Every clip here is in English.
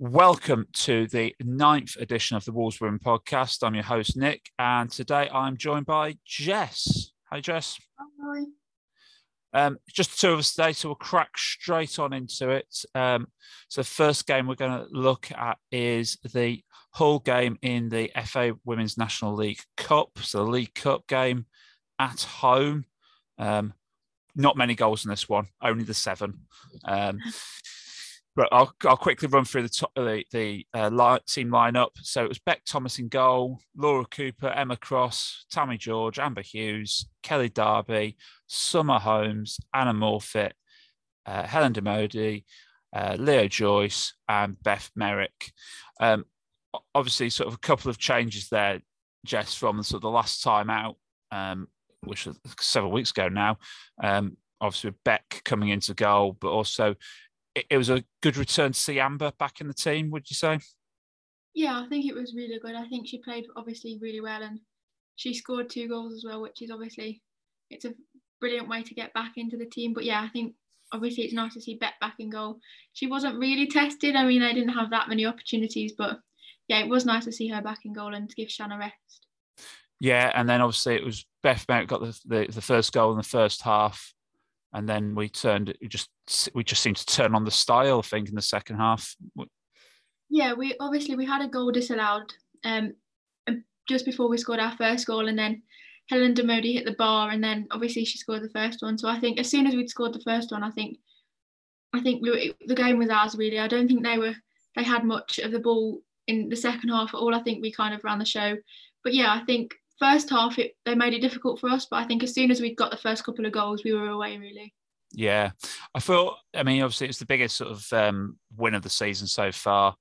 Welcome to the ninth edition of the Wolves Women podcast. I'm your host, Nick, and today I'm joined by Jess. Hi, Jess. Hi. Um, just the two of us today, so we'll crack straight on into it. Um, so, the first game we're going to look at is the Hull game in the FA Women's National League Cup. So, the League Cup game at home. Um, not many goals in this one, only the seven. But I'll, I'll quickly run through the top, the, the uh, line, team lineup. So it was Beck Thomas in goal, Laura Cooper, Emma Cross, Tammy George, Amber Hughes, Kelly Darby, Summer Holmes, Anna Morfitt, uh, Helen Dermody, uh, Leo Joyce, and Beth Merrick. Um, obviously, sort of a couple of changes there, Jess, from sort of the last time out, um, which was several weeks ago now. Um, obviously, with Beck coming into goal, but also it, it was a good return to see Amber back in the team. Would you say? Yeah, I think it was really good. I think she played obviously really well and she scored two goals as well, which is obviously it's a brilliant way to get back into the team. But yeah, I think obviously it's nice to see Beck back in goal. She wasn't really tested. I mean, I didn't have that many opportunities, but yeah, it was nice to see her back in goal and to give Shanna rest. Yeah, and then obviously it was Beth Merrick got the, the, the first goal in the first half, and then we turned we just we just seemed to turn on the style. I think in the second half. Yeah, we obviously we had a goal disallowed um just before we scored our first goal, and then Helen Dermody hit the bar, and then obviously she scored the first one. So I think as soon as we'd scored the first one, I think I think we, were, the game was ours really. I don't think they were they had much of the ball in the second half at all. I think we kind of ran the show, but yeah, I think first half it, they made it difficult for us, but I think as soon as we got the first couple of goals, we were away really. Yeah, I thought. I mean, obviously, it's the biggest sort of um, win of the season so far.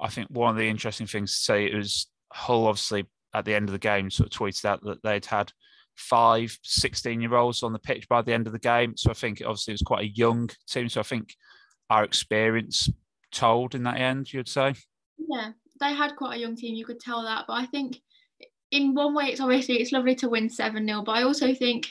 I think one of the interesting things to say was Hull, obviously, at the end of the game, sort of tweeted out that they'd had five 16 year olds on the pitch by the end of the game. So I think obviously it was quite a young team. So I think our experience told in that end, you'd say. Yeah, they had quite a young team. You could tell that, but I think in one way, it's obviously it's lovely to win seven 0 but I also think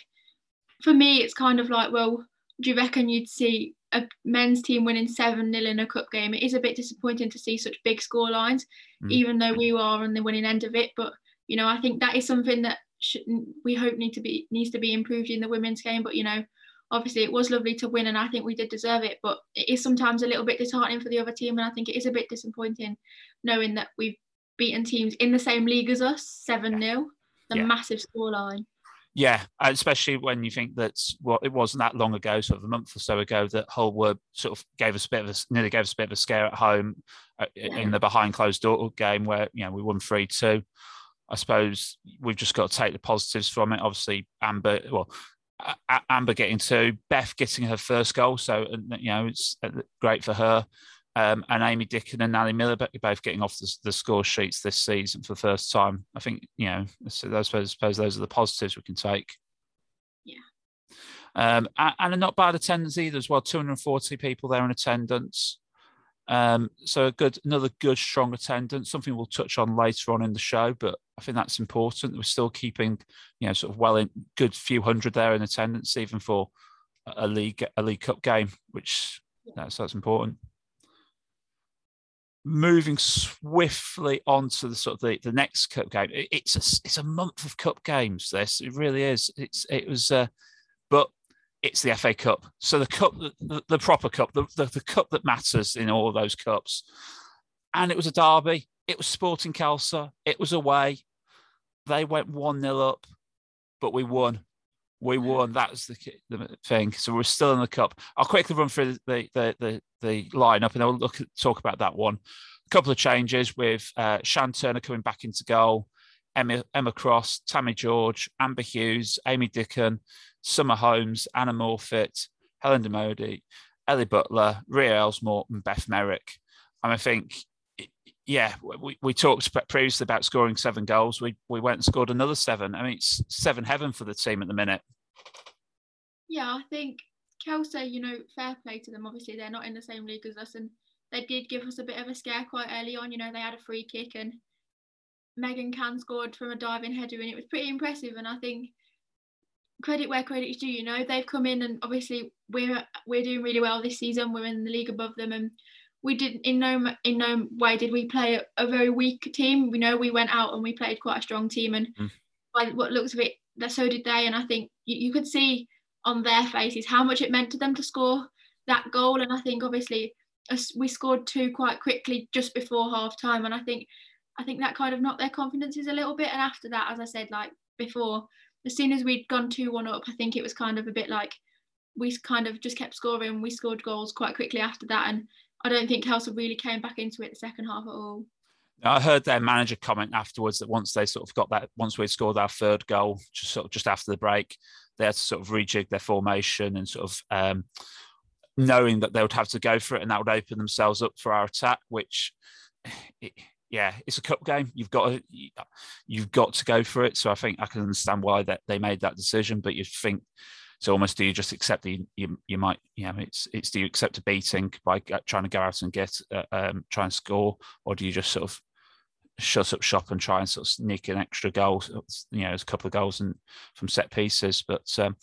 for me, it's kind of like, well, do you reckon you'd see a men's team winning 7 0 in a cup game? It is a bit disappointing to see such big score lines, mm. even though we are on the winning end of it. But, you know, I think that is something that should, we hope need to be needs to be improved in the women's game. But, you know, obviously it was lovely to win and I think we did deserve it. But it is sometimes a little bit disheartening for the other team. And I think it is a bit disappointing knowing that we've beaten teams in the same league as us 7 0, a yeah. massive scoreline. Yeah, especially when you think that well, it wasn't that long ago, sort of a month or so ago, that Hull were sort of gave us a bit of a nearly gave us a bit of a scare at home uh, yeah. in the behind closed door game where you know we won three two. I suppose we've just got to take the positives from it. Obviously, Amber, well, Amber getting two, Beth getting her first goal, so you know it's uh, great for her um, and Amy Dickon and Nally Miller both getting off the, the, score sheets this season for the first time. I think you know, so I suppose, suppose those are the positives we can take. Yeah. Um, and, and, a not bad attendance either as well. 240 people there in attendance. Um, so a good, another good strong attendance. Something we'll touch on later on in the show, but I think that's important. We're still keeping, you know, sort of well in good few hundred there in attendance, even for a league a league cup game, which yeah. that's that's important moving swiftly on to the sort of the, the next cup game. it's a it's a month of cup games. This it really is. It's it was, uh, but it's the FA Cup. So the cup, the, the proper cup, the, the, the cup that matters in all those cups. And it was a derby. It was Sporting Khalsa. It was away. They went one 0 up, but we won we won. That was the, the thing. So we're still in the cup. I'll quickly run through the the the, the lineup and I'll look at, talk about that one. A couple of changes with uh, Shan Turner coming back into goal, Emma, Emma Cross, Tammy George, Amber Hughes, Amy Dickon, Summer Holmes, Anna Morfitt, Helen Dermody, Ellie Butler, Ria Elsmore, and Beth Merrick. And I think yeah, we, we talked previously about scoring seven goals. We we went and scored another seven. I mean, it's seven heaven for the team at the minute. Yeah, I think Khalsa, you know, fair play to them. Obviously, they're not in the same league as us, and they did give us a bit of a scare quite early on. You know, they had a free kick, and Megan Can scored from a diving header, and it was pretty impressive. And I think credit where credit is due. You know, they've come in, and obviously we're we're doing really well this season. We're in the league above them, and we did in no in no way did we play a, a very weak team. We know we went out and we played quite a strong team, and mm. by what looks of it, that so did they. And I think you, you could see on their faces how much it meant to them to score that goal. And I think obviously we scored two quite quickly just before half time, and I think I think that kind of knocked their confidences a little bit. And after that, as I said, like before, as soon as we'd gone two one up, I think it was kind of a bit like we kind of just kept scoring. We scored goals quite quickly after that, and I don't think Khalsa really came back into it the second half at all. I heard their manager comment afterwards that once they sort of got that, once we scored our third goal, just sort of just after the break, they had to sort of rejig their formation and sort of um, knowing that they would have to go for it and that would open themselves up for our attack, which, it, yeah, it's a cup game. You've got to, you've got to go for it. So I think I can understand why that they made that decision, but you think so almost do you just accept the you, you might you know it's it's do you accept a beating by trying to go out and get uh, um, try and score? Or do you just sort of shut up shop and try and sort of sneak an extra goal you know a couple of goals and from set pieces? But um,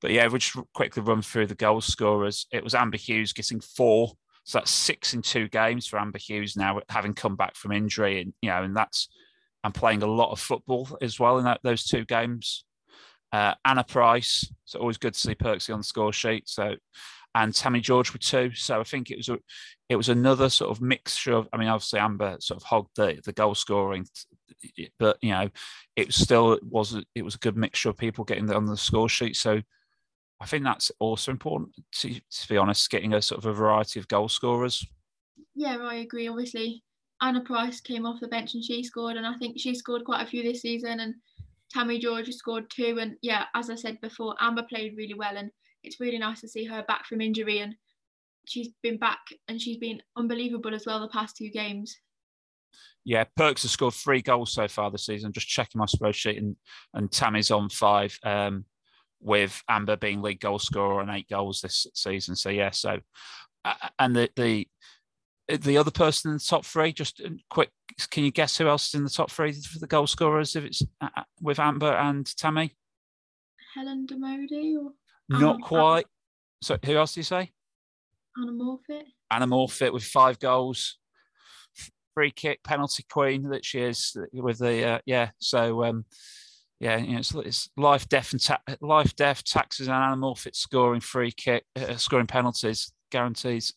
but yeah we just quickly run through the goal scorers it was Amber Hughes getting four. So that's six in two games for Amber Hughes now having come back from injury and you know and that's and playing a lot of football as well in that, those two games uh, Anna Price, so always good to see Perksy on the score sheet. So, and Tammy George were two. So I think it was a, it was another sort of mixture of. I mean, obviously Amber sort of hogged the the goal scoring, but you know, it still was it was a good mixture of people getting on the score sheet. So I think that's also important to, to be honest, getting a sort of a variety of goal scorers. Yeah, I agree. Obviously, Anna Price came off the bench and she scored, and I think she scored quite a few this season. And Tammy George scored two. And yeah, as I said before, Amber played really well. And it's really nice to see her back from injury. And she's been back and she's been unbelievable as well the past two games. Yeah, Perks has scored three goals so far this season. Just checking my spreadsheet, and, and Tammy's on five, um, with Amber being league goal scorer and eight goals this season. So yeah, so uh, and the the the other person in the top three, just quick, can you guess who else is in the top three for the goal scorers if it's uh, uh, with Amber and Tammy? Helen Dermody or not Anna, quite. So who else do you say? Anna Morfitt. Anna Morfitt with five goals, free kick, penalty queen that she is with the uh, yeah. So um, yeah, you know, it's, it's life, death, and ta- life, death, taxes, and Anna Morfitt scoring free kick, uh, scoring penalties guarantees.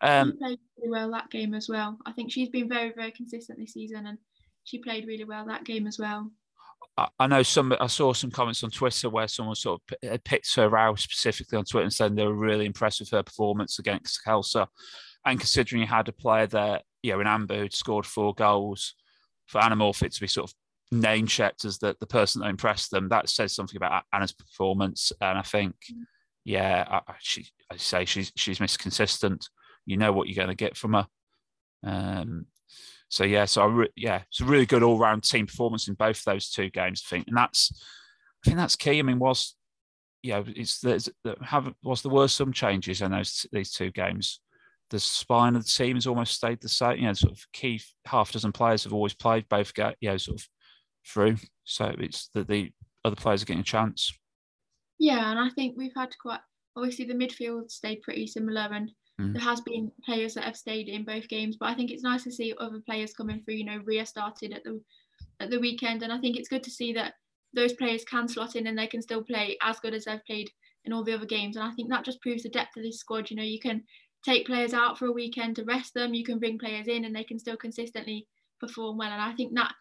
Um, she played really well that game as well. I think she's been very, very consistent this season, and she played really well that game as well. I know some. I saw some comments on Twitter where someone sort of picked her out specifically on Twitter and said they were really impressed with her performance against Khalsa. And considering you had a player there, you know, in Amber who'd scored four goals, for Anna Morfitt to be sort of name checked as the, the person that impressed them, that says something about Anna's performance. And I think. Mm-hmm yeah, I, she, I say she's she's Miss Consistent. You know what you're going to get from her. Um, so yeah, so I re- yeah, it's a really good all round team performance in both those two games. I think, and that's I think that's key. I mean, was you know, it's there's have was the worst some changes in those these two games. The spine of the team has almost stayed the same. You know, sort of key half dozen players have always played both. Get you know, sort of through. So it's that the other players are getting a chance. Yeah, and I think we've had quite obviously the midfield stayed pretty similar and mm. there has been players that have stayed in both games, but I think it's nice to see other players coming through. You know, Ria started at the at the weekend, and I think it's good to see that those players can slot in and they can still play as good as they've played in all the other games. And I think that just proves the depth of this squad. You know, you can take players out for a weekend to rest them, you can bring players in and they can still consistently perform well. And I think that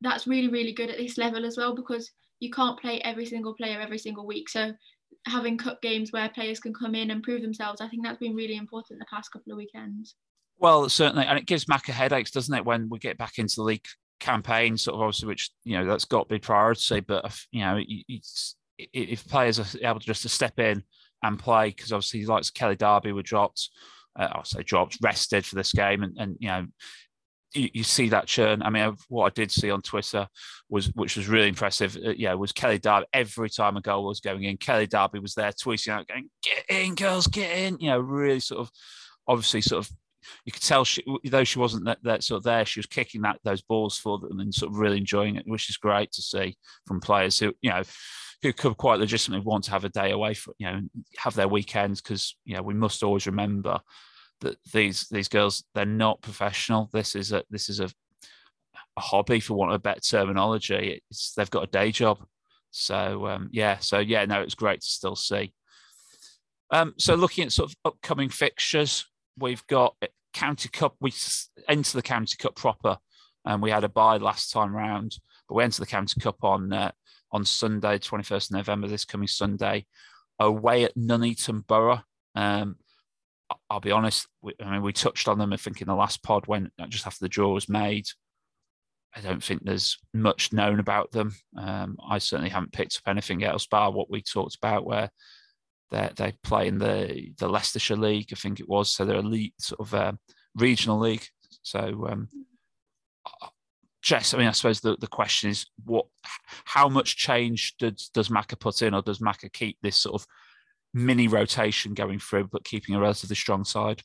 that's really, really good at this level as well because you can't play every single player every single week. So having cup games where players can come in and prove themselves, I think that's been really important the past couple of weekends. Well, certainly, and it gives Macca headaches, doesn't it, when we get back into the league campaign, sort of obviously, which you know that's got to be priority. But if, you know, if players are able to just to step in and play, because obviously, like Kelly Darby were dropped, uh, I'll say dropped, rested for this game, and, and you know, you, you, see that churn. I mean, what I did see on Twitter was, which was really impressive. Uh, yeah, was Kelly Darby. Every time a goal was going in, Kelly Darby was there tweeting out, going, "Get in, girls, get in!" You know, really sort of, obviously, sort of. You could tell she, though she wasn't that, that sort of there, she was kicking that those balls for them and sort of really enjoying it, which is great to see from players who, you know, who could quite legitimately want to have a day away for, you know, have their weekends because, you know, we must always remember that these these girls they're not professional. This is a this is a a hobby for want of a better terminology. It's they've got a day job. So um, yeah, so yeah, no, it's great to still see. Um, so looking at sort of upcoming fixtures, we've got County Cup. We enter the County Cup proper, and we had a bye last time round, but we enter the County Cup on uh, on Sunday, twenty first November, this coming Sunday, away at Nuneaton Borough. Um, I'll be honest. We, I mean, we touched on them. I think in the last pod when just after the draw was made. I don't think there's much known about them. Um, I certainly haven't picked up anything else bar what we talked about, where they they play in the the Leicestershire League, I think it was. So they're league sort of uh, regional league. So um, Jess, I mean, I suppose the, the question is what, how much change does does Macca put in, or does Macca keep this sort of mini rotation going through, but keeping a relatively strong side?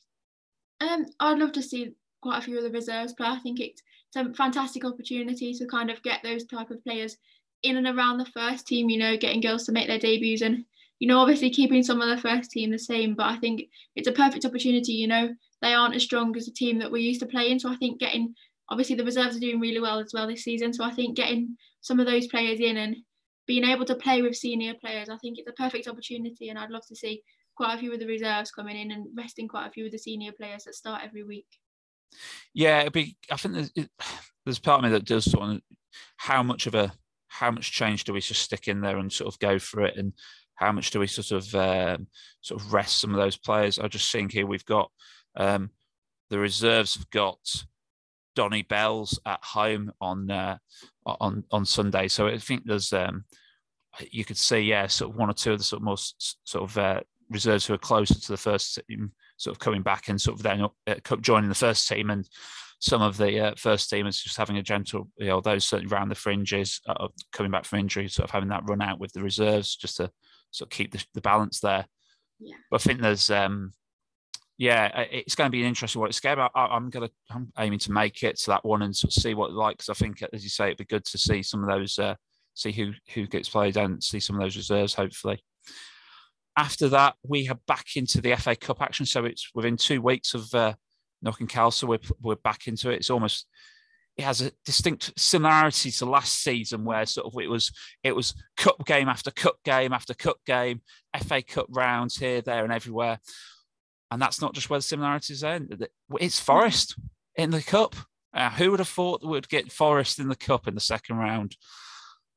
Um, I'd love to see quite a few of the reserves play. I think it's, a fantastic opportunity to kind of get those type of players in and around the first team. You know, getting girls to make their debuts and you know obviously keeping some of the first team the same. But I think it's a perfect opportunity. You know, they aren't as strong as the team that we're used to play in, so I think getting obviously the reserves are doing really well as well this season. So I think getting some of those players in and being able to play with senior players, I think it's a perfect opportunity, and I'd love to see quite a few of the reserves coming in and resting quite a few of the senior players that start every week. Yeah, it'd be. I think there's, it, there's part of me that does sort of how much of a how much change do we just stick in there and sort of go for it, and how much do we sort of um, sort of rest some of those players? I just think here we've got um, the reserves have got Donny Belles at home on uh, on on Sunday. So I think there's um, you could see yeah, sort of one or two of the sort of most sort of uh, reserves who are closer to the first team, sort of coming back and sort of then uh, joining the first team, and some of the uh, first teamers just having a gentle, you know, those certainly around the fringes, uh, coming back from injury, sort of having that run out with the reserves just to sort of keep the, the balance there. Yeah. But I think there's um, yeah, it's going to be an interesting one. It's game. I, am going to, I'm aiming to make it to that one and sort of see what it's like. Because I think, as you say, it'd be good to see some of those, uh, see who who gets played and see some of those reserves. Hopefully, after that, we have back into the FA Cup action. So it's within two weeks of uh, knocking Khalsa, we're we're back into it. It's almost it has a distinct similarity to last season where sort of it was it was cup game after cup game after cup game, FA Cup rounds here, there, and everywhere and that's not just where the similarities end. It's Forest in the cup. Uh, who would have thought would get Forest in the cup in the second round?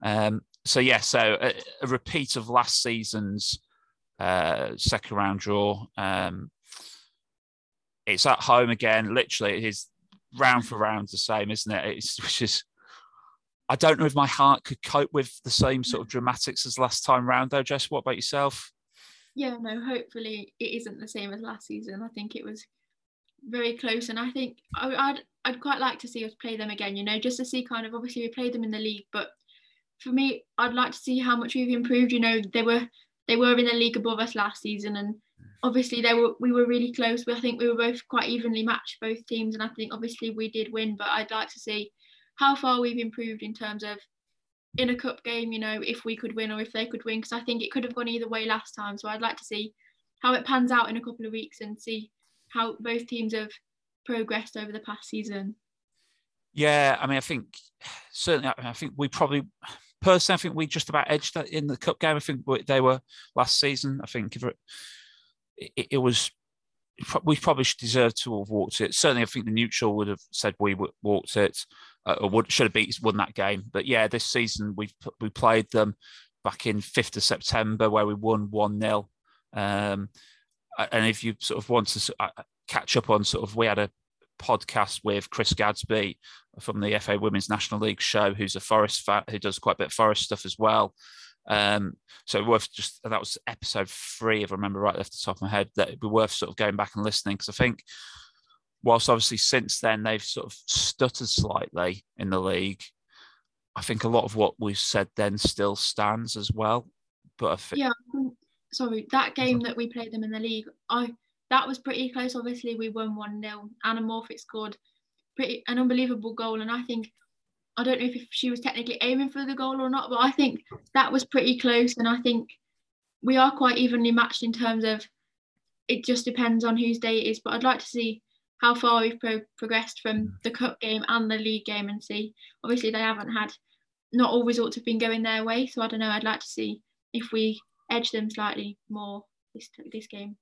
Um, so yeah, so a, a, repeat of last season's uh, second round draw. Um, it's at home again. Literally, it is round for round the same, isn't it? It's which is. I don't know if my heart could cope with the same sort of dramatics as last time round, though. Jess, what about yourself? Yeah, no, hopefully it isn't the same as last season. I think it was very close, and I think I, would I'd quite like to see us play them again. You know, just to see kind of obviously we played them in the league, but for me, I'd like to see how much we've improved. You know, they were they were in the league above us last season, and obviously they were we were really close. I think we were both quite evenly matched both teams, and I think obviously we did win. But I'd like to see how far we've improved in terms of in a cup game, you know, if we could win or if they could win, because I think it could have gone either way last time. So I'd like to see how it pans out in a couple of weeks and see how both teams have progressed over the past season. Yeah, I mean, I think certainly, I think we probably, personally, I think we just about edged that in the cup game. I think they were last season. I think it, it, it was, we probably deserve to have walked it. Certainly, I think the neutral would have said we walked it uh, or would, should have beat, won that game. But yeah, this season we we played them back in 5th of September where we won 1 0. Um, and if you sort of want to uh, catch up on sort of, we had a podcast with Chris Gadsby from the FA Women's National League show, who's a Forest fan who does quite a bit of Forest stuff as well. Um, so worth just that was episode three, if I remember right off the top of my head, that it'd be worth sort of going back and listening because I think whilst obviously since then they've sort of stuttered slightly in the league, I think a lot of what we said then still stands as well. But I think yeah, sorry, that game that we played them in the league, I that was pretty close. Obviously, we won one 0 Anna Morfitt scored pretty an unbelievable goal, and I think I don't know if she was technically aiming for the goal or not, but I think that was pretty close, and I think we are quite evenly matched in terms of it just depends on whose day it is. But I'd like to see how far we've pro- progressed from the cup game and the league game and see. Obviously, they haven't had not all results have been going their way, so I don't know. I'd like to see if we edge them slightly more this this game.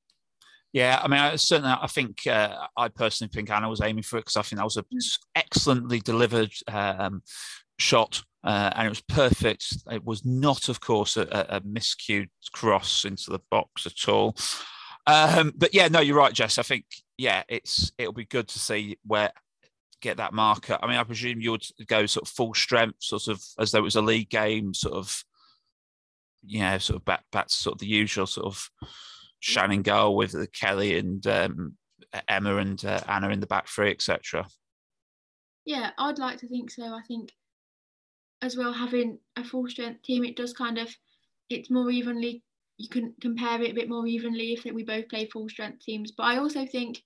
Yeah, I mean, I, certainly, I think uh, I personally think Anna was aiming for it because I think that was an mm. excellently delivered um, shot, uh, and it was perfect. It was not, of course, a, a miscued cross into the box at all. Um, but yeah, no, you're right, Jess. I think yeah, it's it'll be good to see where get that marker. I mean, I presume you would go sort of full strength, sort of as though it was a league game, sort of, you know, sort of back back to sort of the usual sort of shining goal with Kelly and um, Emma and uh, Anna in the back three, etc. Yeah, I'd like to think so. I think as well having a full strength team, it does kind of it's more evenly you can compare it a bit more evenly if we both play full strength teams. But I also think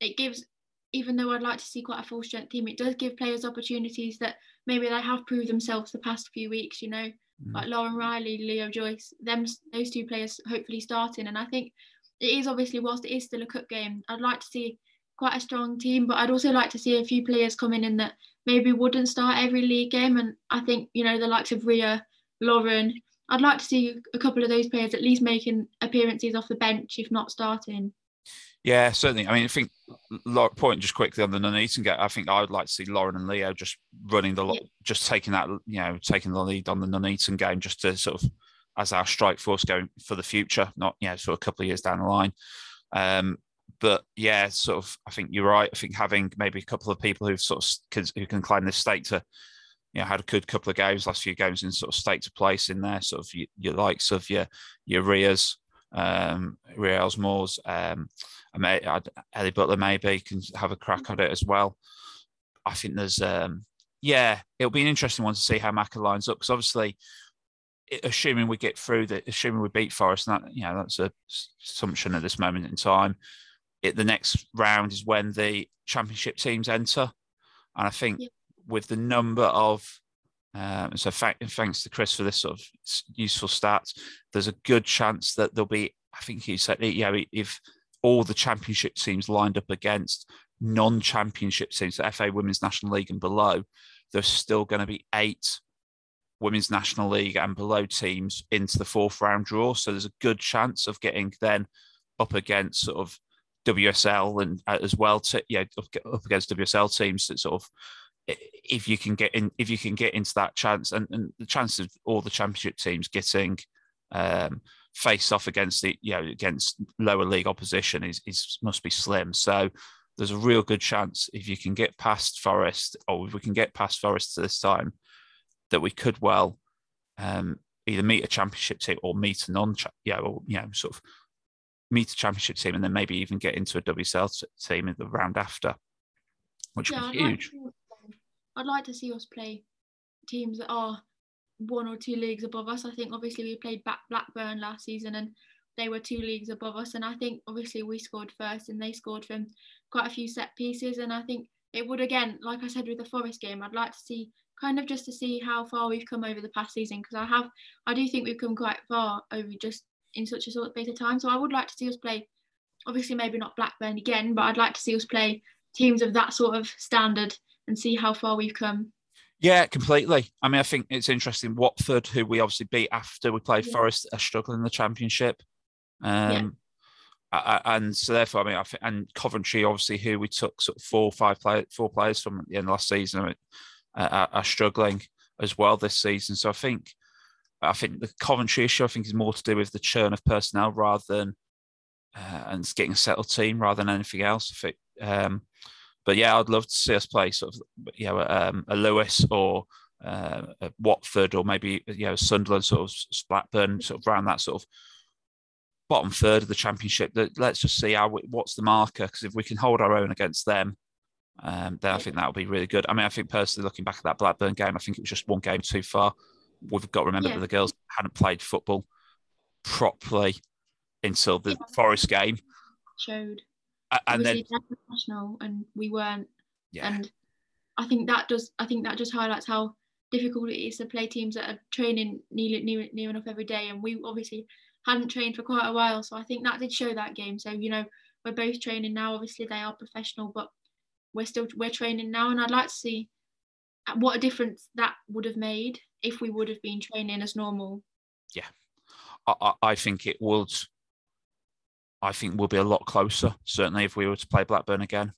it gives, even though I'd like to see quite a full strength team, it does give players opportunities that maybe they have proved themselves the past few weeks. You know, mm. like Lauren Riley, Leo Joyce, them those two players hopefully starting. And I think it is obviously whilst it is still a cup game, I'd like to see quite a strong team, but I'd also like to see a few players coming in that maybe wouldn't start every league game. And I think you know the likes of Ria, Lauren, I'd like to see a couple of those players at least making appearances off the bench, if not starting. Yeah, certainly. I mean, I think point just quickly on the Nuneaton game. I think I would like to see Lauren and Leo just running the, yeah. just taking that, you know, taking the lead on the Nuneaton game, just to sort of as our strike force going for the future, not you know, sort of a couple of years down the line. Um, but yeah, sort of, I think you're right. I think having maybe a couple of people who've sort of can, who can climb this stake to you know, had a good couple of games, last few games in sort of state to place in there, sort of your, your likes of your your Rias, um, um, Ellie Butler maybe can have a crack at it as well. I think there's, um, yeah, it'll be an interesting one to see how Macca lines up because obviously, assuming we get through that, assuming we beat Forest, and that you know that's a assumption at this moment in time. It, the next round is when the championship teams enter, and I think. With the number of um, so thanks to Chris for this sort of useful stats. There's a good chance that there'll be. I think he said, yeah, if all the championship teams lined up against non-championship teams, the FA Women's National League and below, there's still going to be eight Women's National League and below teams into the fourth round draw. So there's a good chance of getting then up against sort of WSL and uh, as well to yeah up, up against WSL teams that sort of if you can get in, if you can get into that chance, and, and the chance of all the championship teams getting um, face off against the you know against lower league opposition is, is must be slim. So there's a real good chance if you can get past Forest, or if we can get past Forest this time, that we could well um, either meet a championship team or meet a non, yeah, or you know, sort of meet a championship team, and then maybe even get into a WSL team in the round after, which yeah, would be huge. Like I'd like to see us play teams that are one or two leagues above us. I think obviously we played Blackburn last season and they were two leagues above us. And I think obviously we scored first and they scored from quite a few set pieces. And I think it would again, like I said with the Forest game, I'd like to see kind of just to see how far we've come over the past season because I have I do think we've come quite far over just in such a short space of time. So I would like to see us play obviously maybe not Blackburn again, but I'd like to see us play teams of that sort of standard and see how far we've come. Yeah, completely. I mean, I think it's interesting. Watford, who we obviously beat after we played yeah. Forest, are struggling in the Championship. Um, yeah. and so therefore, I mean, I think, and Coventry, obviously, who we took sort of four, five play, four players from at the end of last season, are, are, are struggling as well this season. So I think, I think the Coventry issue, I think, is more to do with the churn of personnel rather than uh, and getting a settled team rather than anything else. I think, um, but yeah, I'd love to see us play sort of you know um, a Lewes or uh, a Watford or maybe you know Sunderland sort of Blackburn sort of around that sort of bottom third of the championship. Let's just see how what's the marker because if we can hold our own against them, um, then I think that'll be really good. I mean, I think personally, looking back at that Blackburn game, I think it was just one game too far. We've got to remember yeah. that the girls hadn't played football properly until the yeah. Forest game. Showed and then international, and we weren't. Yeah. And I think that does. I think that just highlights how difficult it is to play teams that are training near, near, near enough every day. And we obviously hadn't trained for quite a while. So I think that did show that game. So you know, we're both training now. Obviously, they are professional, but we're still we're training now, and I'd like to see what a difference that would have made if we would have been training as normal. Yeah, I, I think it would. I think we'll be a lot closer. Certainly, if we were to play Blackburn again.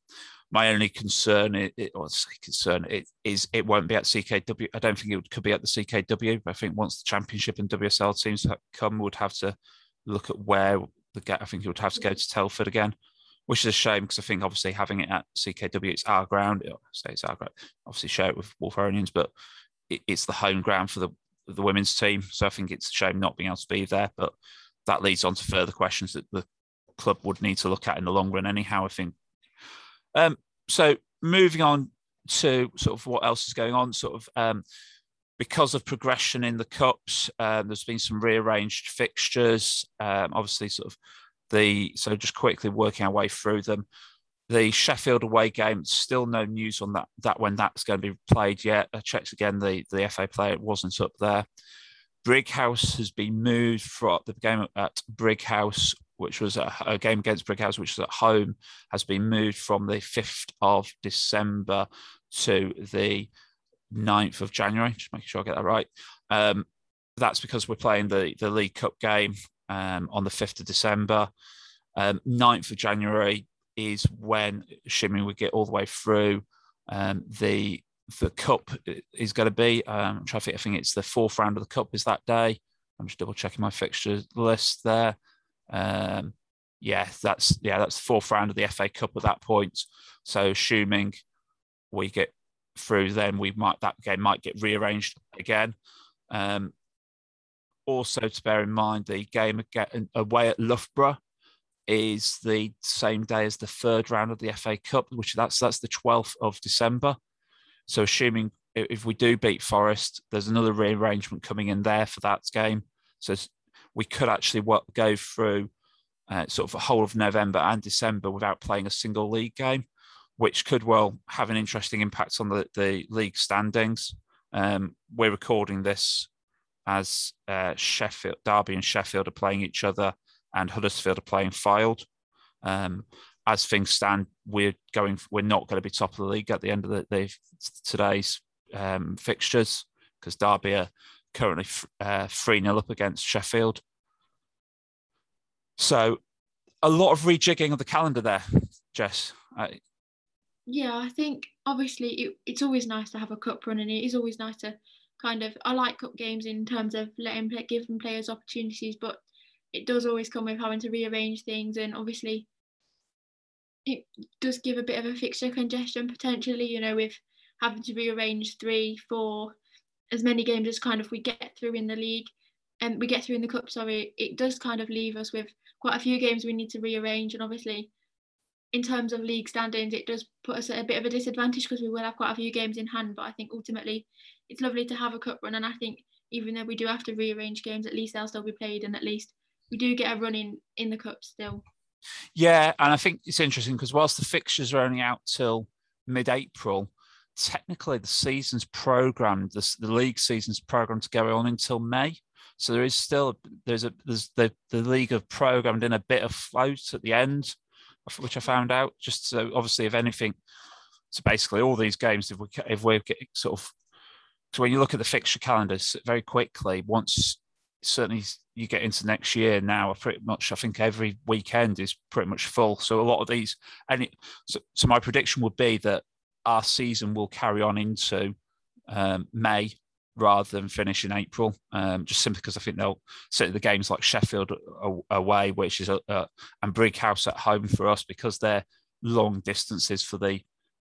My only concern, it, it or concern, it is it won't be at CKW. I don't think it could be at the CKW. I think once the Championship and WSL teams come, we'd have to look at where the get. I think it would have to go to Telford again which is a shame because I think obviously having it at CKW, it's our ground. I say it's our ground. Obviously, share it with Wolverhamptonians, but it, it's the home ground for the the women's team. So I think it's a shame not being able to be there. But that leads on to further questions that the club would need to look at in the long run. Anyhow, I think. Um, so moving on to sort of what else is going on, sort of. Um, because of progression in the cups, um, there's been some rearranged fixtures. Um, obviously, sort of the so just quickly working our way through them. The Sheffield away game, still no news on that that when that's going to be played yet. I checked again the the FA player wasn't up there. Brighouse has been moved from the game at Brighouse, which was a, a, game against Brighouse, which was at home, has been moved from the 5th of December to the 9th of January. Just making sure I get that right. Um, that's because we're playing the, the League Cup game um, on the 5th of December. Um, 9th of January is when assuming we get all the way through um, the the cup is going to be. Um, I think it's the fourth round of the cup is that day. I'm just double checking my fixture list there. Um, yeah, that's yeah, that's the fourth round of the FA Cup at that point. So assuming we get through, then we might that game might get rearranged again. Um, also to bear in mind the game away at Loughborough is the same day as the third round of the FA Cup, which that's that's the 12th of December. So assuming if we do beat Forest, there's another rearrangement coming in there for that game. So we could actually go through uh, sort of a whole of November and December without playing a single league game, which could well have an interesting impact on the, the league standings. Um, we're recording this as uh, Sheffield, Derby and Sheffield are playing each other, and Huddersfield are playing Fylde. Um, as things stand, we're going. We're not going to be top of the league at the end of the, the today's um, fixtures because Derby are currently uh, three 0 up against Sheffield. So, a lot of rejigging of the calendar there, Jess. I, yeah, I think obviously it, it's always nice to have a cup run, and it is always nice to kind of I like cup games in terms of letting play, giving players opportunities, but it does always come with having to rearrange things, and obviously it does give a bit of a fixture congestion potentially. You know, with having to rearrange three, four, as many games as kind of we get through in the league, and we get through in the cup. Sorry, it does kind of leave us with quite a few games we need to rearrange, and obviously in terms of league standings, it does put us at a bit of a disadvantage because we will have quite a few games in hand. But I think ultimately it's lovely to have a cup run. And I think even though we do have to rearrange games, at least they'll still be played, and at least we do get a run in in the cup still. Yeah, and I think it's interesting because whilst the fixtures are only out till mid-April, technically the season's programmed, the, the league season's programmed to go on until May. So there is still there's a there's the the league have programmed in a bit of float at the end, which I found out. Just so obviously, if anything, so basically all these games, if we if we're sort of so when you look at the fixture calendars very quickly, once certainly you get into next year now, pretty much I think every weekend is pretty much full. So a lot of these, and it, so, so my prediction would be that our season will carry on into um, May rather than finish in April, um, just simply because I think they'll certainly the games like Sheffield away, which is a, a and Brighouse at home for us because they're long distances for the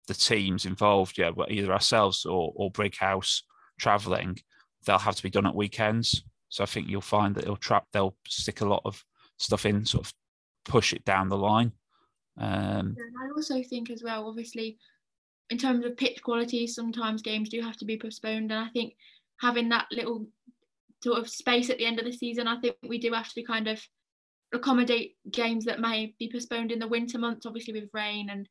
the teams involved, yeah, either ourselves or, or Brighouse traveling, they'll have to be done at weekends. So I think you'll find that they'll trap, they'll stick a lot of stuff in, sort of push it down the line. Um, I also think as well, obviously, in terms of pitch quality, sometimes games do have to be postponed. And I think having that little sort of space at the end of the season, I think we do have to kind of accommodate games that may be postponed in the winter months, obviously with rain and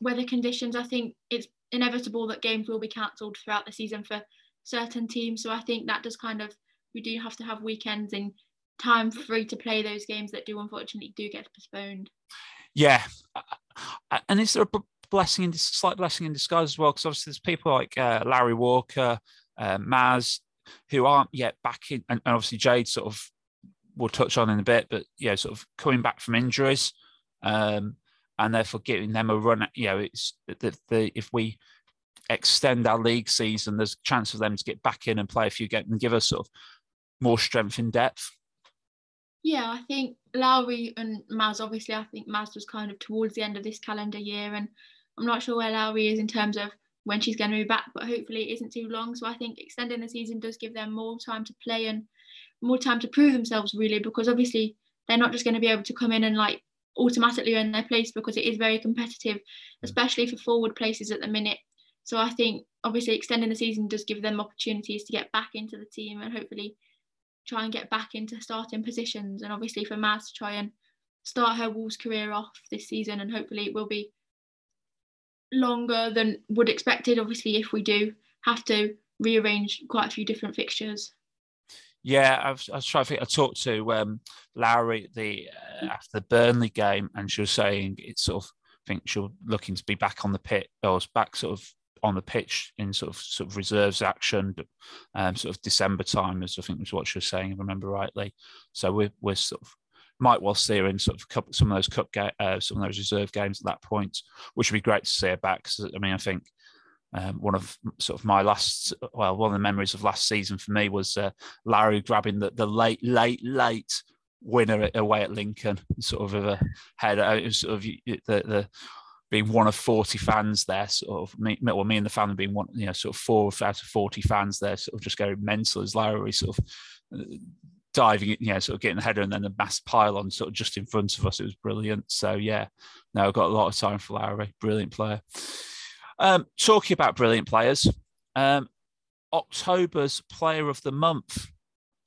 weather conditions, I think it's inevitable that games will be cancelled throughout the season for certain teams. So I think that does kind of we do have to have weekends in time free to play those games that do unfortunately do get postponed. Yeah, and is there a blessing in slight blessing in disguise as well? Because obviously there's people like uh, Larry Walker, uh, Maz, who aren't yet back in, and, and obviously Jade sort of we'll touch on in a bit, but yeah, sort of coming back from injuries, um, and therefore giving them a run. At, You know, it's the, the if we extend our league season, there's a chance for them to get back in and play a few games and give us sort of more strength in depth. Yeah, I think Lowry and Maz, obviously, I think Maz was kind of towards the end of this calendar year, and I'm not sure where Lowry is in terms of when she's going to be back, but hopefully it isn't too long. So I think extending the season does give them more time to play and more time to prove themselves, really, because obviously they're not just going to be able to come in and like automatically earn their place because it is very competitive, mm. especially for forward places at the minute. So I think obviously extending the season does give them opportunities to get back into the team and hopefully try and get back into starting positions. And obviously for Maz to try and start her Wolves career off this season, and hopefully it will be longer than would expected. Obviously, if we do have to rearrange quite a few different fixtures. Yeah, I was, I was trying to think. I talked to um, Lowry the uh, after the Burnley game, and she was saying it's sort of I think she's looking to be back on the pit or back sort of on the pitch in sort of sort of reserves action, um, sort of December time, as I think was what she was saying, if I remember rightly. So we're we're sort of might well see her in sort of couple, some of those cup ga- uh, some of those reserve games at that point, which would be great to see her back. Cause, I mean, I think um, one of sort of my last, well, one of the memories of last season for me was uh, Larry grabbing the, the late, late, late winner away at Lincoln, sort of a head. Uh, sort of the, the being one of 40 fans there, sort of me, well, me and the family being one, you know, sort of four out of 40 fans there, sort of just going mental as Larry sort of uh, diving, know, sort of getting the header and then the mass pylon sort of just in front of us. It was brilliant. So yeah, no, I've got a lot of time for Larry, brilliant player. Um, talking about brilliant players, um, October's player of the month,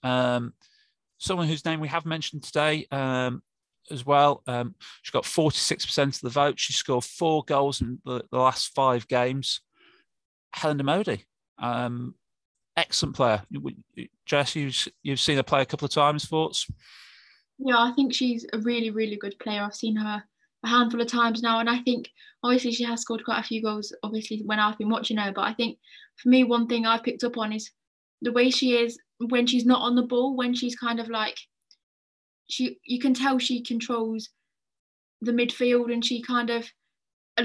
um, someone whose name we have mentioned today, um, as well. Um, she got 46% of the vote. She scored four goals in the, the last five games. Helen Modi, um, excellent player. Jess, you've, you've seen her play a couple of times, thoughts? Yeah, I think she's a really, really good player. I've seen her a handful of times now, and I think obviously she has scored quite a few goals, obviously, when I've been watching her. But I think for me, one thing I've picked up on is the way she is when she's not on the ball, when she's kind of like she you can tell she controls the midfield and she kind of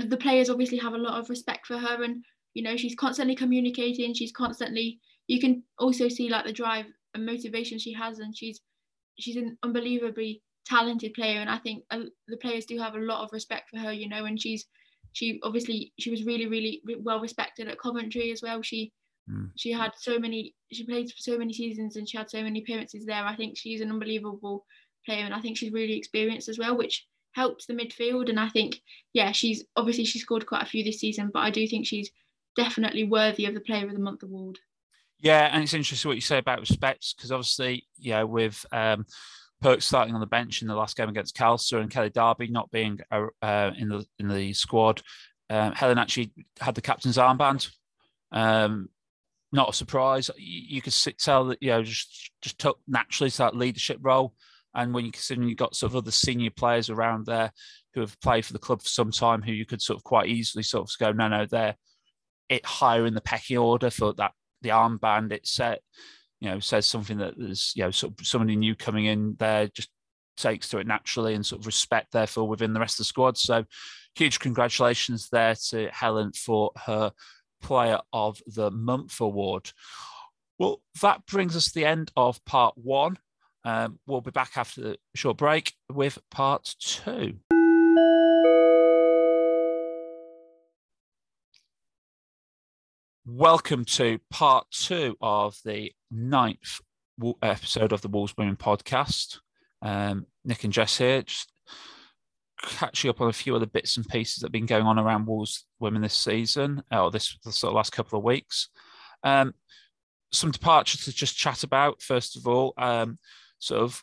the players obviously have a lot of respect for her and you know she's constantly communicating she's constantly you can also see like the drive and motivation she has and she's she's an unbelievably talented player and i think uh, the players do have a lot of respect for her you know and she's she obviously she was really really well respected at coventry as well she mm. she had so many she played for so many seasons and she had so many appearances there i think she's an unbelievable player, and I think she's really experienced as well, which helps the midfield. And I think, yeah, she's obviously she scored quite a few this season, but I do think she's definitely worthy of the Player of the Month award. Yeah, and it's interesting what you say about respects because obviously, yeah, with um, Perks starting on the bench in the last game against Khalsa and Kelly Darby not being uh, uh, in the in the squad, um, Helen actually had the captain's armband. Um, not a surprise. You, you could tell that you know just just took naturally to that leadership role. And when you consider you've got sort of other senior players around there who have played for the club for some time, who you could sort of quite easily sort of go, no, no, they're it higher in the pecking order for that the armband it set, you know, says something that there's, you know, sort of somebody new coming in there just takes to it naturally and sort of respect therefore within the rest of the squad. So huge congratulations there to Helen for her player of the month award. Well, that brings us to the end of part one. Um, we'll be back after the short break with part two. Welcome to part two of the ninth episode of the Wolves Women podcast. Um, Nick and Jess here, just catching up on a few other bits and pieces that have been going on around Wolves Women this season, or this sort of last couple of weeks. Um, some departures to just chat about. First of all, um, sort of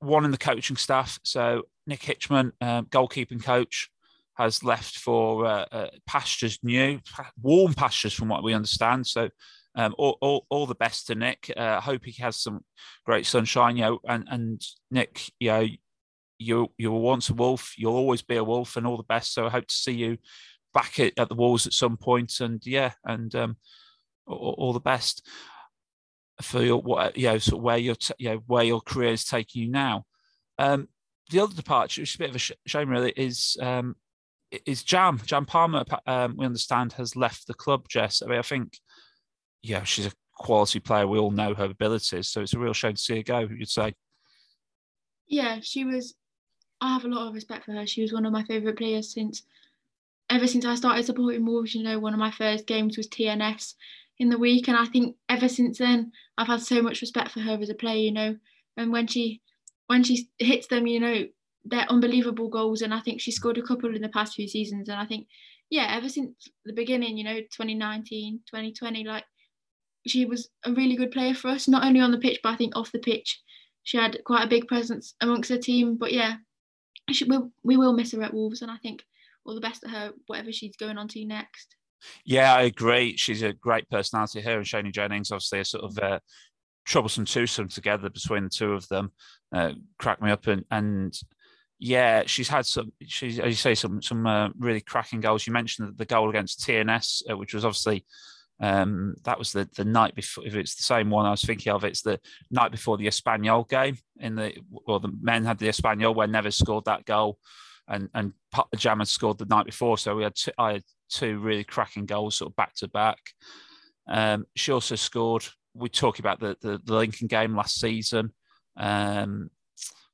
one in the coaching staff. So Nick Hitchman, um, goalkeeping coach, has left for uh, uh, pastures new, warm pastures from what we understand. So um, all, all, all the best to Nick. I uh, hope he has some great sunshine. You know, and and Nick, you know, you you were once a wolf. You'll always be a wolf, and all the best. So I hope to see you back at, at the walls at some point. And yeah, and um, all, all the best for your what you know sort of where your you know, where your career is taking you now. Um, the other departure, which is a bit of a sh- shame, really, is um, is Jam. Jam Palmer, um, we understand, has left the club. Jess, I mean, I think, yeah, she's a quality player. We all know her abilities, so it's a real shame to see her go. You'd say. Yeah, she was. I have a lot of respect for her. She was one of my favourite players since ever since I started supporting Wolves. You know, one of my first games was TNS in the week, and I think ever since then I've had so much respect for her as a player. You know, and when she when she hits them, you know, they're unbelievable goals. And I think she scored a couple in the past few seasons. And I think, yeah, ever since the beginning, you know, 2019, 2020, like she was a really good player for us, not only on the pitch, but I think off the pitch. She had quite a big presence amongst the team. But yeah, she, we, we will miss her at Wolves. And I think all the best to her, whatever she's going on to next. Yeah, I agree. She's a great personality. Her and Shani Jennings, obviously, a sort of uh, troublesome twosome together between the two of them. Uh, crack me up and and yeah, she's had some. She's as you say some some uh, really cracking goals. You mentioned the, goal against TNS, uh, which was obviously um, that was the the night before. If it's the same one I was thinking of, it's the night before the Espanyol game. In the well, the men had the Espanyol where Neves scored that goal, and and Jam had scored the night before. So we had two, I had two really cracking goals sort of back to back. Um, she also scored. We talked about the, the, the Lincoln game last season. Um,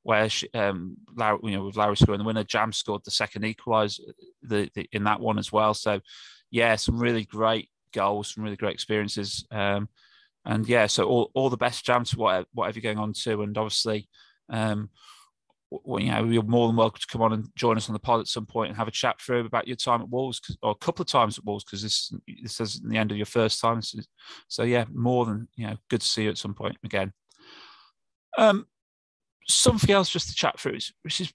where she, um, Larry, you know, with Larry scoring the winner, Jam scored the second equaliser in that one as well. So, yeah, some really great goals, some really great experiences. Um, and yeah, so all, all the best, Jam, to whatever, whatever you're going on to. And obviously, um, well, you know, you're more than welcome to come on and join us on the pod at some point and have a chat through about your time at Wolves, or a couple of times at Wolves, because this this is the end of your first time. So, so, yeah, more than you know, good to see you at some point again. Um, something else just to chat through, which is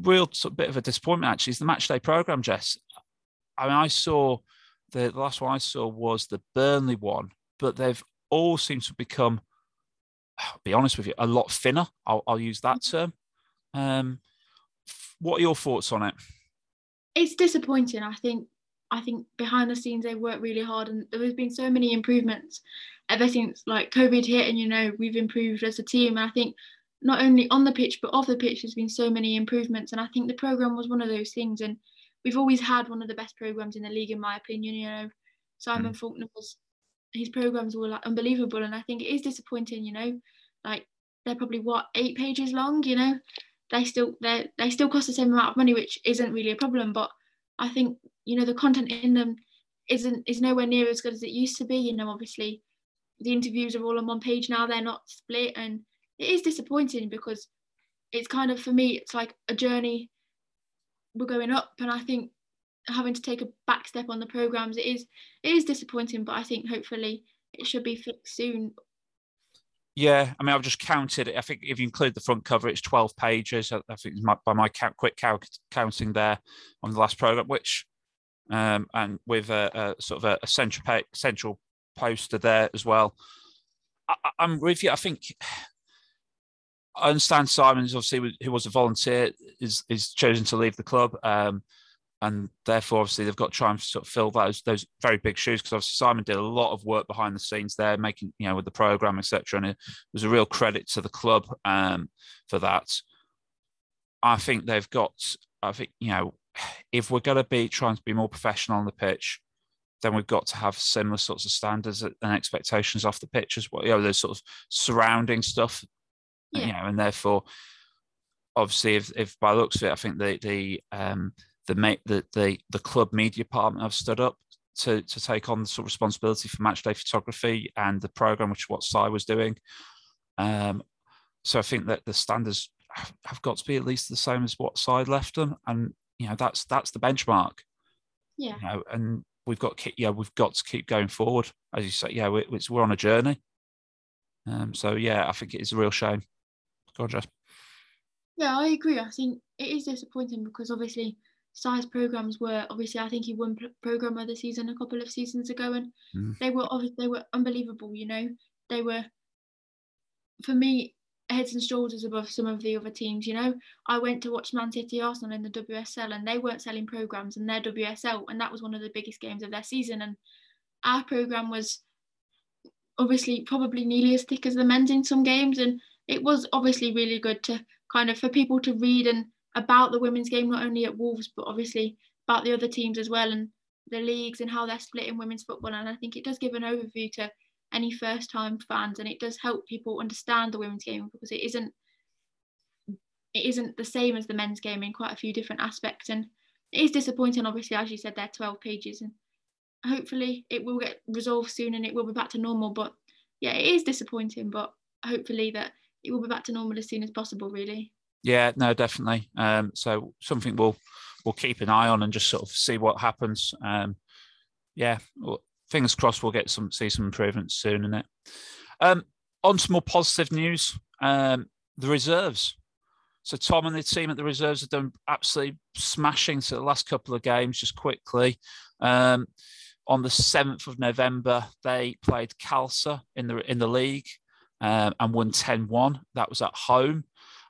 real sort of bit of a disappointment actually, is the match day program, Jess. I mean, I saw the, the last one I saw was the Burnley one, but they've all seemed to become, I'll be honest with you, a lot thinner. I'll, I'll use that term. Um, what are your thoughts on it? It's disappointing. I think I think behind the scenes they work really hard, and there has been so many improvements ever since like COVID hit, and you know we've improved as a team. And I think not only on the pitch but off the pitch there's been so many improvements. And i think the program was one of those things. And we've always had one of the best programs in the league in my opinion you know. Simon mm. faulkner was his programs were like unbelievable. And i think it is disappointing you know. Like they're probably what eight pages long you know? They still they they still cost the same amount of money which isn't really a problem. But i think you know the content in them isn't is nowhere near as good as it used to be. You know obviously the interviews are all on one page now. They're not split. And it is disappointing because it's kind of for me it's like a journey we're going up and i think having to take a back step on the programs it is it is disappointing but i think hopefully it should be fixed soon. Yeah i mean i've just counted it. I think if you include the front cover it's 12 pages. I, think my, by my count, quick count, counting there on the last program which um, and with a, a, sort of a, a central central poster there as well. I, i'm with you. I think I understand Simon's obviously who was a volunteer is is chosen to leave the club, um, and therefore obviously they've got to try and sort of fill those those very big shoes because obviously Simon did a lot of work behind the scenes there, making you know with the program etc. And it was a real credit to the club um, for that. I think they've got. I think you know if we're going to be trying to be more professional on the pitch, then we've got to have similar sorts of standards and expectations off the pitch as well. You know, those sort of surrounding stuff yeah. you know, and therefore, obviously, if, if by looks of it, I think the the um, the, the the the club media department have stood up to to take on the sort of responsibility for match day photography and the program, which is what Si was doing. Um, so I think that the standards have got to be at least the same as what side left them, and you know that's that's the benchmark. Yeah. You know, and we've got yeah we've got to keep going forward, as you say. Yeah, we're, we're on a journey. Um, so yeah, I think it is a real shame. Go Jess. Yeah, I agree. I think it is disappointing because obviously Si's programs were. Obviously, I think he won program of the season a couple of seasons ago, and Mm. they were obviously they were unbelievable. You know, they were for me heads and shoulders above some of the other teams. You know, I went to watch Man City Arsenal in the WSL, and they weren't selling programs in their WSL, and that was one of the biggest games of their season. And our program was obviously probably nearly as thick as the men's in some games, and it was obviously really good to kind of for people to read and about the women's game, not only at Wolves but obviously about the other teams as well and the leagues and how they're split in women's football. And I think it does give an overview to any first time fans and it does help people understand the women's game because it isn't it isn't the same as the men's game in quite a few different aspects and it is disappointing obviously as you said they're 12 pages and hopefully it will get resolved soon and it will be back to normal but yeah it is disappointing but hopefully that it will be back to normal as soon as possible really Yeah, no, definitely. Um, so something we'll we'll keep an eye on and just sort of see what happens. Um, yeah, well, fingers crossed we'll get some see some improvements soon in it. Um, on to more positive news. Um, the reserves. So Tom and the team at the reserves have done absolutely smashing to the last couple of games. Just quickly, um, on the seventh of November, they played Khalsa in the in the league um, and won 10-1. That was at home.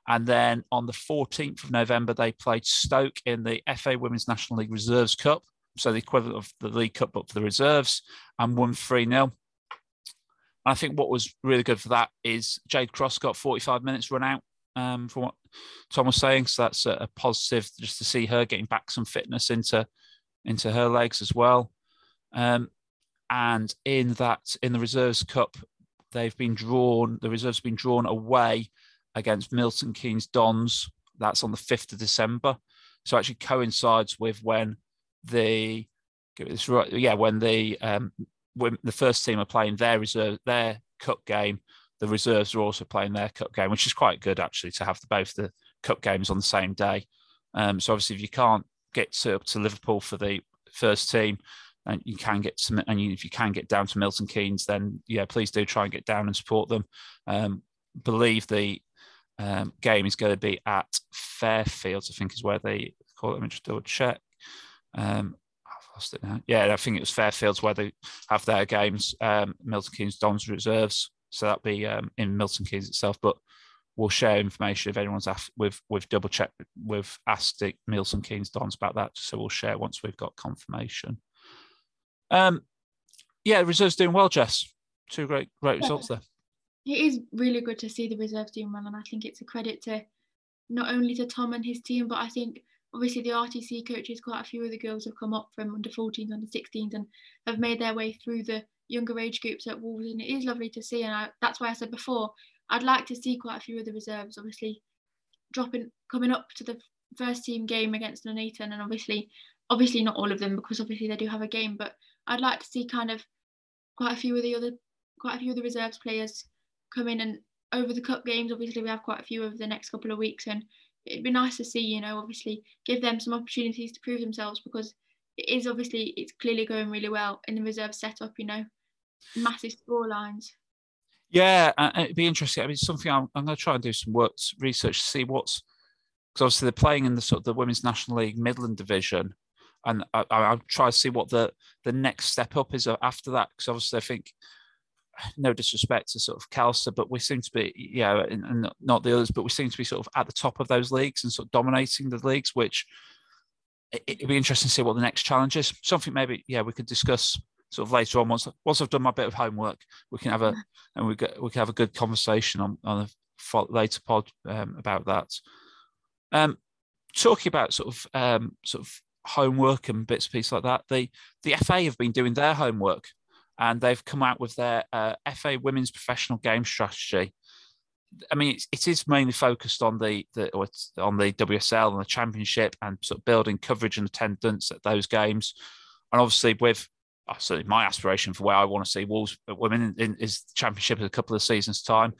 And then on the 14th of November, they played Stoke in the FA Women's National League Reserves Cup. So the equivalent of the League Cup, but for the reserves, and won 3 0. I think what was really good for that is Jade Cross got 45 minutes run out um, from what Tom was saying. So that's a, a positive just to see her getting back some fitness into into her legs as well. Um, and in that, in the Reserves Cup, they've been drawn, the reserves have been drawn away against Milton Keynes Dons. That's on the 5th of December. So actually coincides with when the this right, yeah, when the um, when the first team are playing their reserve their cup game, the reserves are also playing their cup game, which is quite good actually to have the, both the cup games on the same day. Um, so obviously, if you can't get to up to Liverpool for the first team, and you can get to, and you, if you can get down to Milton Keynes, then yeah, please do try and get down and support them. Um, believe the um, game is going to be at Fairfields, I think is where they call it. Let me just double check. Um, I've lost it now. Yeah, I think it was Fairfields where they have their games. Um, Milton Keynes Dons reserves, so that'll be um, in Milton Keynes itself. But we'll share information if anyone's asked. We've we've double checked. We've asked Milton Keynes Dons about that, so we'll share once we've got confirmation. Um, yeah, reserves doing well, Jess. Two great great results there. it is really good to see the reserves doing well, and I think it's a credit to not only to Tom and his team, but I think obviously the RTC coaches, quite a few of the girls have come up from under 14s, under 16s, and have made their way through the younger age groups at Wolves, and it is lovely to see. And I, that's why I said before, I'd like to see quite a few of the reserves, obviously dropping, coming up to the first team game against Nuneaton, and obviously, obviously not all of them because obviously they do have a game, but I'd like to see kind of quite a few of the other, quite a few of the reserves players come in and over the cup games. Obviously we have quite a few over the next couple of weeks and it'd be nice to see you know obviously give them some opportunities to prove themselves because it is obviously it's clearly going really well in the reserve setup you know massive score lines Yeah, it'd be interesting. I mean, something I'm, I'm going to try and do some work research to see what's because obviously they're playing in the sort of the women's national league Midland division, and I, I, I'll try to see what the the next step up is after that. Because obviously, I think no disrespect to sort of Khalsa, but we seem to be, yeah, and, and not the others, but we seem to be sort of at the top of those leagues and sort of dominating the leagues, which it, it'd be interesting to see what the next challenge is. Something maybe, yeah, we could discuss sort of later on once once I've done my bit of homework. We can have a and we get we can have a good conversation on on a later pod um, about that. Um, talking about sort of um, sort of homework and bits and pieces like that, the the FA have been doing their homework and they've come out with their uh, FA Women's Professional Game Strategy. I mean, it's, it is mainly focused on the, the on the WSL and the Championship and sort of building coverage and attendance at those games, and obviously with oh, my aspiration for where I want to see Wolves women in, is the Championship in a couple of seasons' time.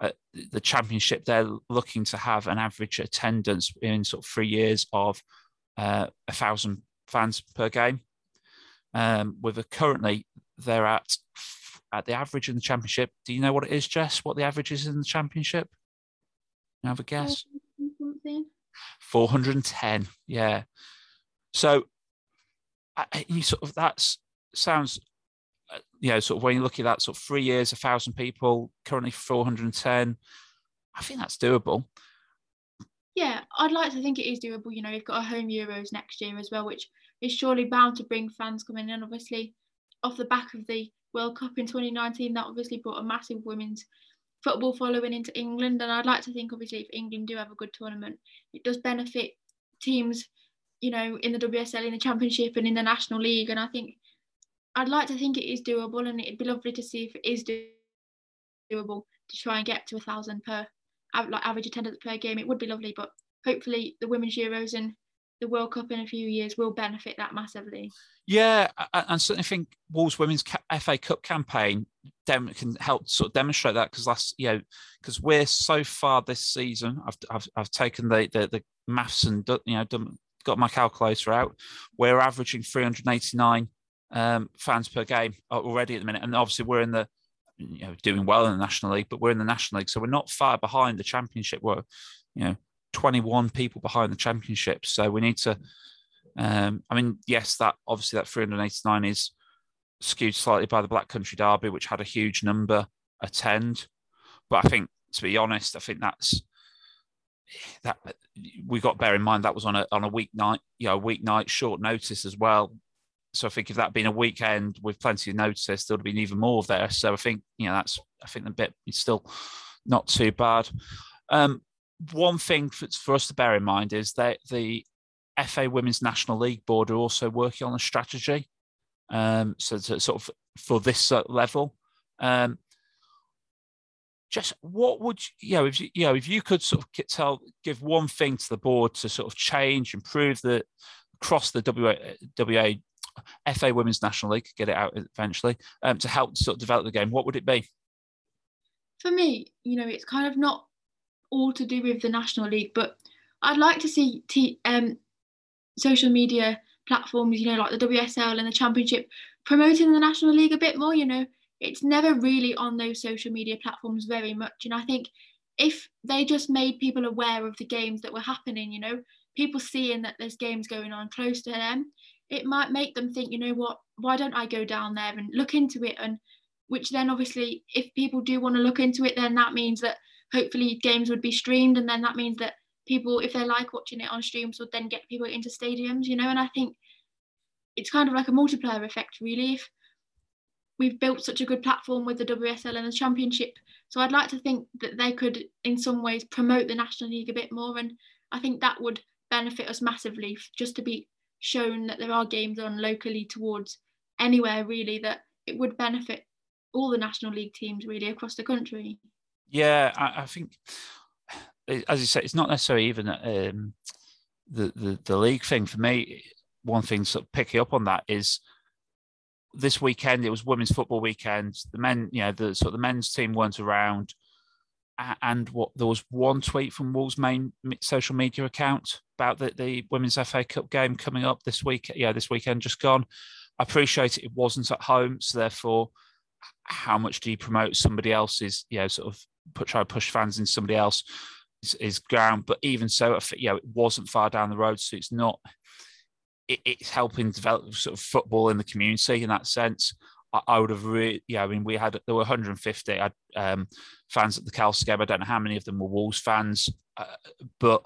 Uh, the Championship, they're looking to have an average attendance in sort of three years of uh, a thousand fans per game. Um, with a currently they're at at the average in the championship. Do you know what it is, Jess? What the average is in the championship? Have a guess? something 410. Yeah. So, you sort of that sounds, uh, you know, sort of when you look at that sort of three years, a thousand people, currently 410. I think that's doable. Yeah, I'd like to think it is doable. You know, you've got a home Euros next year as well, which is surely bound to bring fans coming in. Obviously, off the back of the World Cup in 2019, that obviously brought a massive women's football following into England. And I'd like to think, obviously, if England do have a good tournament, it does benefit teams, you know, in the WSL, in the Championship, and in the National League. And I think I'd like to think it is doable, and it'd be lovely to see if it is doable to try and get to a thousand per like average attendance per game. It would be lovely, but hopefully the women's Euros and the World Cup in a few years will benefit that massively. Yeah, I, certainly think Wolves Women's FA Cup campaign can help sort of demonstrate that because last, you know, because we're so far this season. I've I've, I've taken the, the the maths and you know done, got my calculator out. We're averaging 389 um, fans per game already at the minute, and obviously we're in the you know doing well in the National League, but we're in the National League, so we're not far behind the Championship. We're you know 21 people behind the Championship, so we need to. Um, I mean, yes, that obviously that 389 is skewed slightly by the Black Country Derby, which had a huge number attend. But I think, to be honest, I think that's that we got bear in mind that was on a on a weeknight, you know, weeknight short notice as well. So I think if that had been a weekend with plenty of notice, there'd have been even more of there. So I think you know that's I think the bit is still not too bad. Um, one thing for, for, us to bear in mind is that the FA Women's National League Board are also working on a strategy. Um, so to, sort of for this level, um, just what would you know if you, you know if you could sort of tell give one thing to the board to sort of change, improve the across the WA FA Women's National League, get it out eventually, um, to help sort of develop the game, what would it be? For me, you know, it's kind of not all to do with the National League, but I'd like to see t- um, social media platforms, you know, like the WSL and the Championship, promoting the National League a bit more. You know, it's never really on those social media platforms very much. And I think if they just made people aware of the games that were happening, you know, people seeing that there's games going on close to them, it might make them think, you know what, why don't I go down there and look into it? And which then obviously, if people do want to look into it, then that means that hopefully games would be streamed. And then that means that people, if they like watching it on streams, would then get people into stadiums, you know? And I think it's kind of like a multiplier effect, really. If we've built such a good platform with the WSL and the Championship. So I'd like to think that they could, in some ways, promote the National League a bit more. And I think that would benefit us massively just to be shown that there are games on locally towards anywhere really that it would benefit all the national league teams really across the country. Yeah i, I think as you say it's not necessarily even um, the, the the league thing. For me one thing sort of picking up on that is this weekend it was women's football weekend. The men you know the sort of the men's team weren't around and what there was one tweet from Wolves' main social media account about the, the Women's FA Cup game coming up this week. Yeah, this weekend just gone. I appreciate it, it wasn't at home, so therefore, how much do you promote somebody else's? You know, sort of put try to push fans in somebody else is, ground. But even so, you know, it wasn't far down the road, so it's not. It, it's helping develop sort of football in the community in that sense. I, would have really, yeah. I mean, we had there were 150 um, fans at the game. I don't know how many of them were Wolves fans, uh, but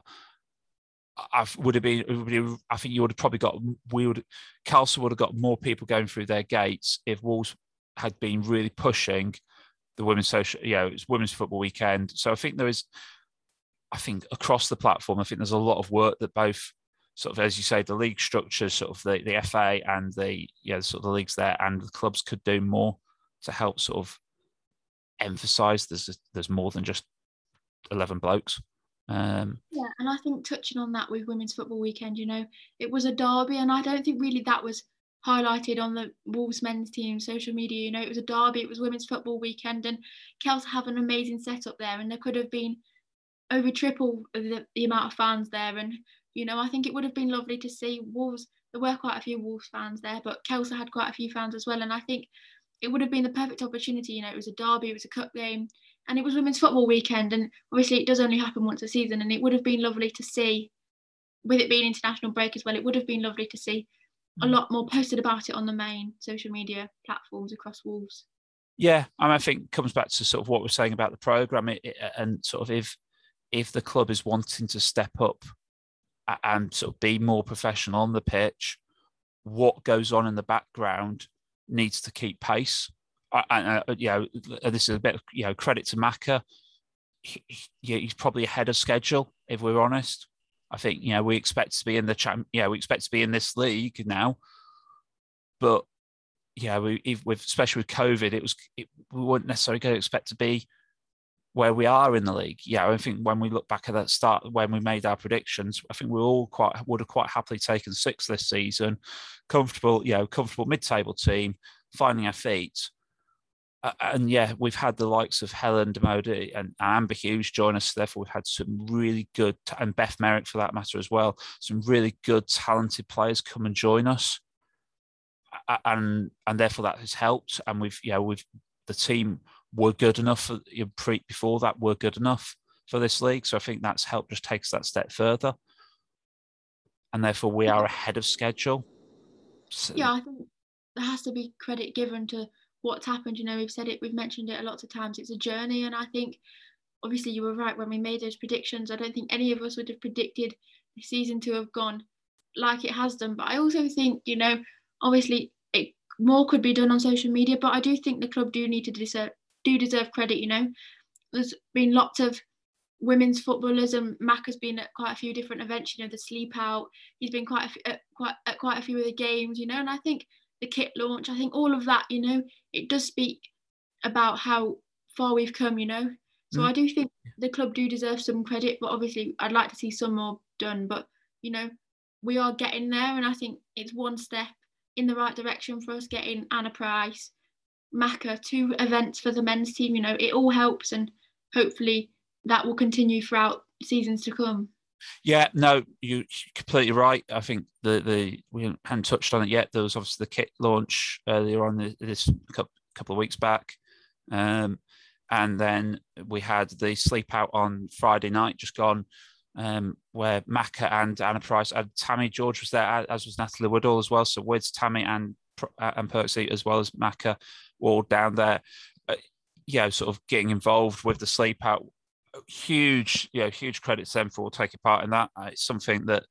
I would have been. I think you would have probably got. We would. Khalsa would have got more people going through their gates if Wolves had been really pushing the women's social. You know, it's women's football weekend. So I think there is. I think across the platform, I think there's a lot of work that both sort of as you say, the league structure, sort of the, the FA and the yeah, sort of the leagues there and the clubs could do more to help sort of emphasize there's there's more than just eleven blokes. Um, yeah, and I think touching on that with women's football weekend, you know, it was a derby, and I don't think really that was highlighted on the Wolves men's team social media. You know, it was a derby, it was women's football weekend, and Kels have an amazing setup there, and there could have been over triple the, the amount of fans there, and you know, I think it would have been lovely to see Wolves. There were quite a few Wolves fans there, but Khalsa had quite a few fans as well. And I think it would have been the perfect opportunity. You know, it was a derby, it was a cup game, and it was women's football weekend. And obviously, it does only happen once a season. And it would have been lovely to see with it being international break as well, it would have been lovely to see a mm. lot more posted about it on the main social media platforms across Wolves. Yeah, I, mean, I think it comes back to sort of what we're saying about the program, it, it, and sort of if if the club is wanting to step up and sort of be more professional on the pitch, what goes on in the background needs to keep pace. And uh, you know, this is a bit of you know credit to Maka. He, he's probably ahead of schedule, if we're honest. I think you know we expect to be in the champ. Yeah, we expect to be in this league now, but yeah, we with especially with COVID, it was it, we weren't necessarily going to expect to be where we are in the league. Yeah, I think when we look back at that start when we made our predictions, I think we all quite would have quite happily taken six this season, comfortable, you know, comfortable mid-table team, finding our feet. And yeah, we've had the likes of Helen Dermody and Amber Hughes join us. Therefore, we've had some really good, and Beth Merrick for that matter as well, some really good, talented players come and join us. And and therefore that has helped. And we've, yeah, we've the team were good enough for, you know, pre, before that were good enough for this league. So I think that's helped just takes that step further. And therefore we are ahead of schedule. So, yeah, I think there has to be credit given to what's happened. You know, we've said it, we've mentioned it a lot of times. It's a journey, and I think obviously you were right when we made those predictions. I don't think any of us would have predicted the season to have gone like it has done. But I also think, you know, obviously it more could be done on social media, but I do think the club do need to deserve do deserve credit. You know, there's been lots of women's footballers, and Mac has been at quite a few different events. You know, the sleep out. He's been quite a, at quite at quite a few of the games. You know, and I think the kit launch. I think all of that. You know, it does speak about how far we've come. You know, so mm. I do think the club do deserve some credit, but obviously I'd like to see some more done. But you know, we are getting there, and I think it's one step in the right direction for us getting Anna Price, Maka, two events for the men's team. You know, it all helps, and hopefully that will continue throughout seasons to come. Yeah, no, you're completely right. I think the the we hadn't touched on it yet. There was obviously the kit launch earlier on this couple of weeks back, um, and then we had the sleep out on Friday night, just gone, um, where Maka and Anna Price and Tammy George was there, as was Natalie Woodall as well. So with Tammy and and Percy as well as Maka all down there. Uh, yeah, sort of getting involved with the sleep out. Huge, you know, huge credit to them for taking part in that. Uh, it's something that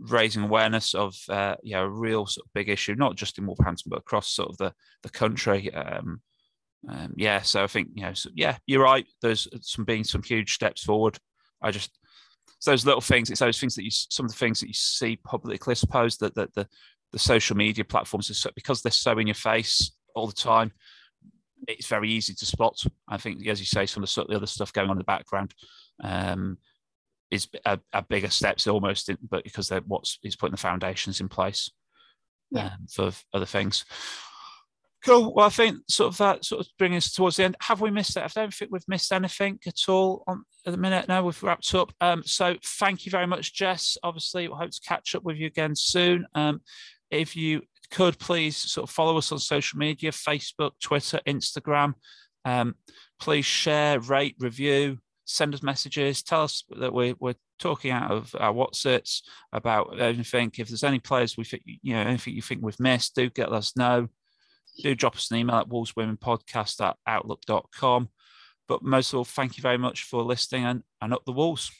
raising awareness of uh, you know a real sort of big issue, not just in Wolverhampton but across sort of the the country. Um, um, yeah, so I think you know, so, yeah, you're right. There's some being some huge steps forward. I just it's those little things. It's those things that you some of the things that you see publicly. I suppose that that the the social media platforms so, because they're so in your face all the time. It's very easy to spot. I think, as you say, some of the, the other stuff going on in the background um, is a, a, bigger steps almost, in, but because they're what's is putting the foundations in place yeah. um, for other things. Cool. Well, I think sort of that sort of brings us towards the end. Have we missed it? I don't think we've missed anything at all on at the minute. Now we've wrapped up. Um, so thank you very much, Jess. Obviously, we we'll hope to catch up with you again soon. Um, if you could please sort of follow us on social media Facebook, Twitter, Instagram. Um, please share, rate, review, send us messages, tell us that we're, we're talking out of our what's it's about anything. If there's any players we think, you know, anything you think we've missed, do get us know. Do drop us an email at wolveswomenpodcast at outlook.com. But most of all, thank you very much for listening and, and up the walls.